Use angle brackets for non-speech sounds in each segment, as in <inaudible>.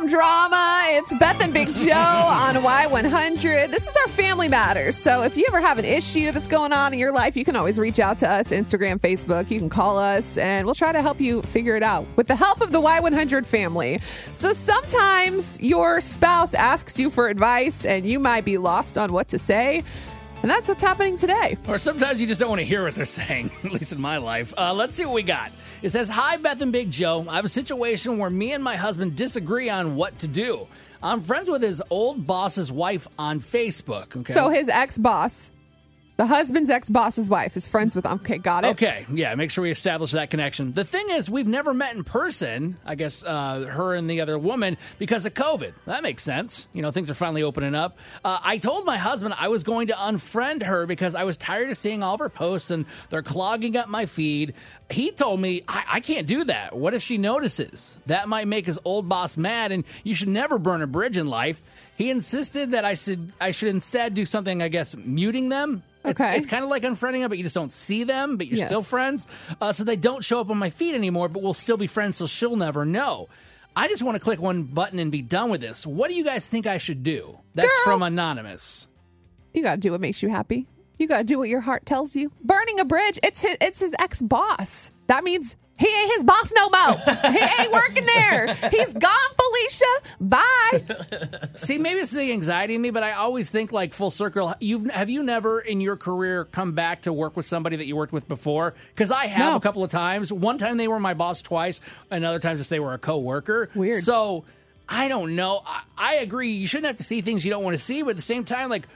some drama. It's Beth and Big Joe <laughs> on Y100. This is our Family Matters. So if you ever have an issue that's going on in your life, you can always reach out to us Instagram, Facebook. You can call us and we'll try to help you figure it out with the help of the Y100 family. So sometimes your spouse asks you for advice and you might be lost on what to say. And that's what's happening today. Or sometimes you just don't want to hear what they're <laughs> saying, at least in my life. Uh, let's see what we got. It says, Hi, Beth and Big Joe. I have a situation where me and my husband disagree on what to do. I'm friends with his old boss's wife on Facebook. Okay. So his ex boss, the husband's ex boss's wife, is friends with. Okay, got it. Okay, yeah, make sure we establish that connection. The thing is, we've never met in person, I guess, uh, her and the other woman, because of COVID. That makes sense. You know, things are finally opening up. Uh, I told my husband I was going to unfriend her because I was tired of seeing all of her posts and they're clogging up my feed. He told me, I, I can't do that. What if she notices? That might make his old boss mad, and you should never burn a bridge in life. He insisted that I should I should instead do something, I guess, muting them it's, Okay. it's kind of like unfriending them, but you just don't see them, but you're Yes. still friends. Uh, so they don't show up on my feed anymore, but we'll still be friends, so she'll never know. I just want to click one button and be done with this. What do you guys think I should do? That's Girl. from Anonymous. You got to do what makes you happy. You got to do what your heart tells you. Burning a bridge, it's his, it's his ex boss. That means he ain't his boss no more. he ain't working there. He's gone, Felicia. Bye. See, maybe it's the anxiety in me, but I always think like full circle. You've have you never in your career come back to work with somebody that you worked with before? Because I have No. a couple of times. One time they were my boss twice, and other times they were a coworker. Weird. So I don't know. I, I agree. You shouldn't have to see things you don't want to see, but at the same time, like,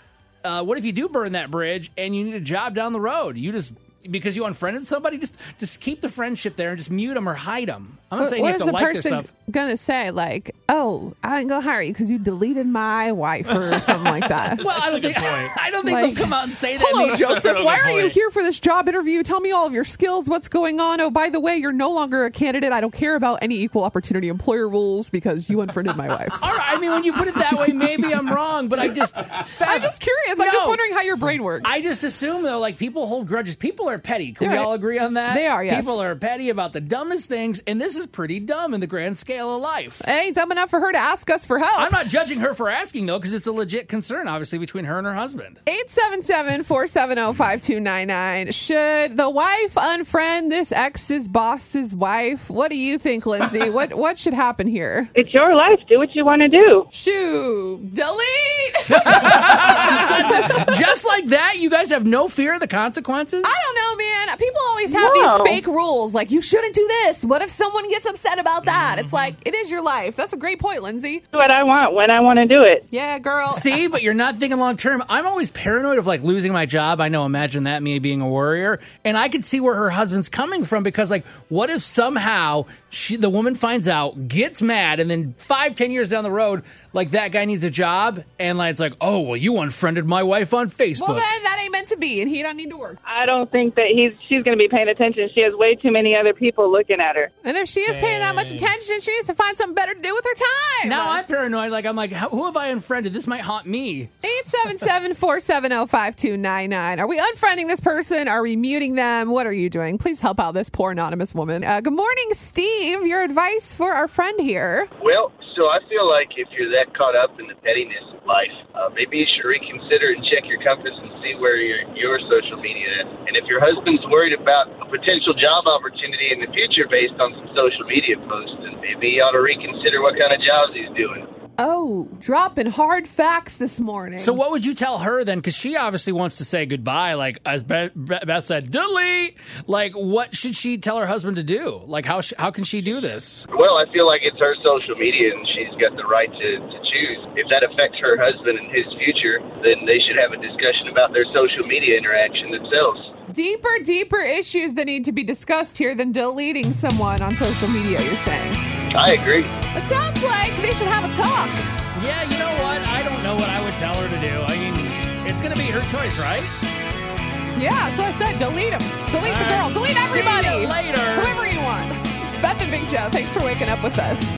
uh, what if you do burn that bridge and you need a job down the road? You just because you unfriended somebody, just just keep the friendship there and just mute them or hide them. I'm not saying what you is have to like person stuff. gonna say? Like, oh, I ain't gonna hire you because you deleted my wife or something like that. <laughs> Well, I don't a good think point. <laughs> I don't think Like, they'll come out and say that. Hello, Maybe- Joseph. Why good are you here for this job interview? Tell me all of your skills. What's going on? Oh, by the way, you're no longer a candidate. I don't care about any equal opportunity employer rules because you unfriended my wife. All right. I mean, when you put it that way, maybe I'm wrong, but I just. <laughs> I'm just curious. I'm just No. wondering how your brain works. I just assume though, like people hold grudges. People are petty. Can we Right. all agree on that? They are, yes. People are petty about the dumbest things, and this is pretty dumb in the grand scale of life. it ain't dumb enough for her to ask us for help. I'm not judging her for asking though, because it's a legit concern, obviously, between her and her husband. 877-470-5299. Should the wife unfriend this ex's boss's wife? What do you think, Lindsay? <laughs> what what should happen here? It's your life. Do what you want to do. Shoo, delete. <laughs> Just like that, you guys have no fear of the consequences. I don't know, man. People always have No. these fake rules like you shouldn't do this. What if someone gets upset about that? It's like it is your life. That's a great point, Lindsay. Do what I want when I want to do it. Yeah, girl. See, but you're not thinking long term. I'm always paranoid of like losing my job. I know, imagine that me being a warrior, and I could see where her husband's coming from because, like, what if somehow she, the woman finds out, gets mad, and then five, ten years down the road, like that guy needs a job, and like it's like, oh, well, you unfriended my wife on Facebook. Well, then that ain't meant to be, and he don't need to work. I don't think that he's she's going to be paying attention. She has way too many other people looking at her. And if she is paying that much attention, she needs to find something better to do with her time. now I'm paranoid. Like I'm like, who have I unfriended? This might haunt me. 877-470-5299. Are we unfriending this person? Are we muting them? What are you doing? Please help out this poor anonymous woman. Uh, good morning, Steve. Your advice for our friend here. Well, so I feel like if you're that caught up in the pettiness of life, uh, maybe you should reconsider and check your compass and see where your your social media is. And if your husband's worried about a potential job opportunity in the future based on some social media posts, then maybe you ought to reconsider what kind of jobs he's doing. Oh, dropping hard facts this morning. So what would you tell her then? Because she obviously wants to say goodbye. Like as Beth, Beth said, delete. Like what should she tell her husband to do? Like how sh- how can she do this? Well, I feel like it's her social media and she's got the right to, to choose. If that affects her husband and his future, then they should have a discussion about their social media interaction themselves. deeper, deeper issues that need to be discussed here than deleting someone on social media, you're saying. <laughs> I agree. It sounds like they should have a talk. Yeah, you know what? I don't know what I would tell her to do. I mean, it's gonna be her choice, right? Yeah, that's what I said. Delete them. Delete the girl. Delete See ya everybody. later. Whoever you want. It's Beth and Big Joe. Thanks for waking up with us.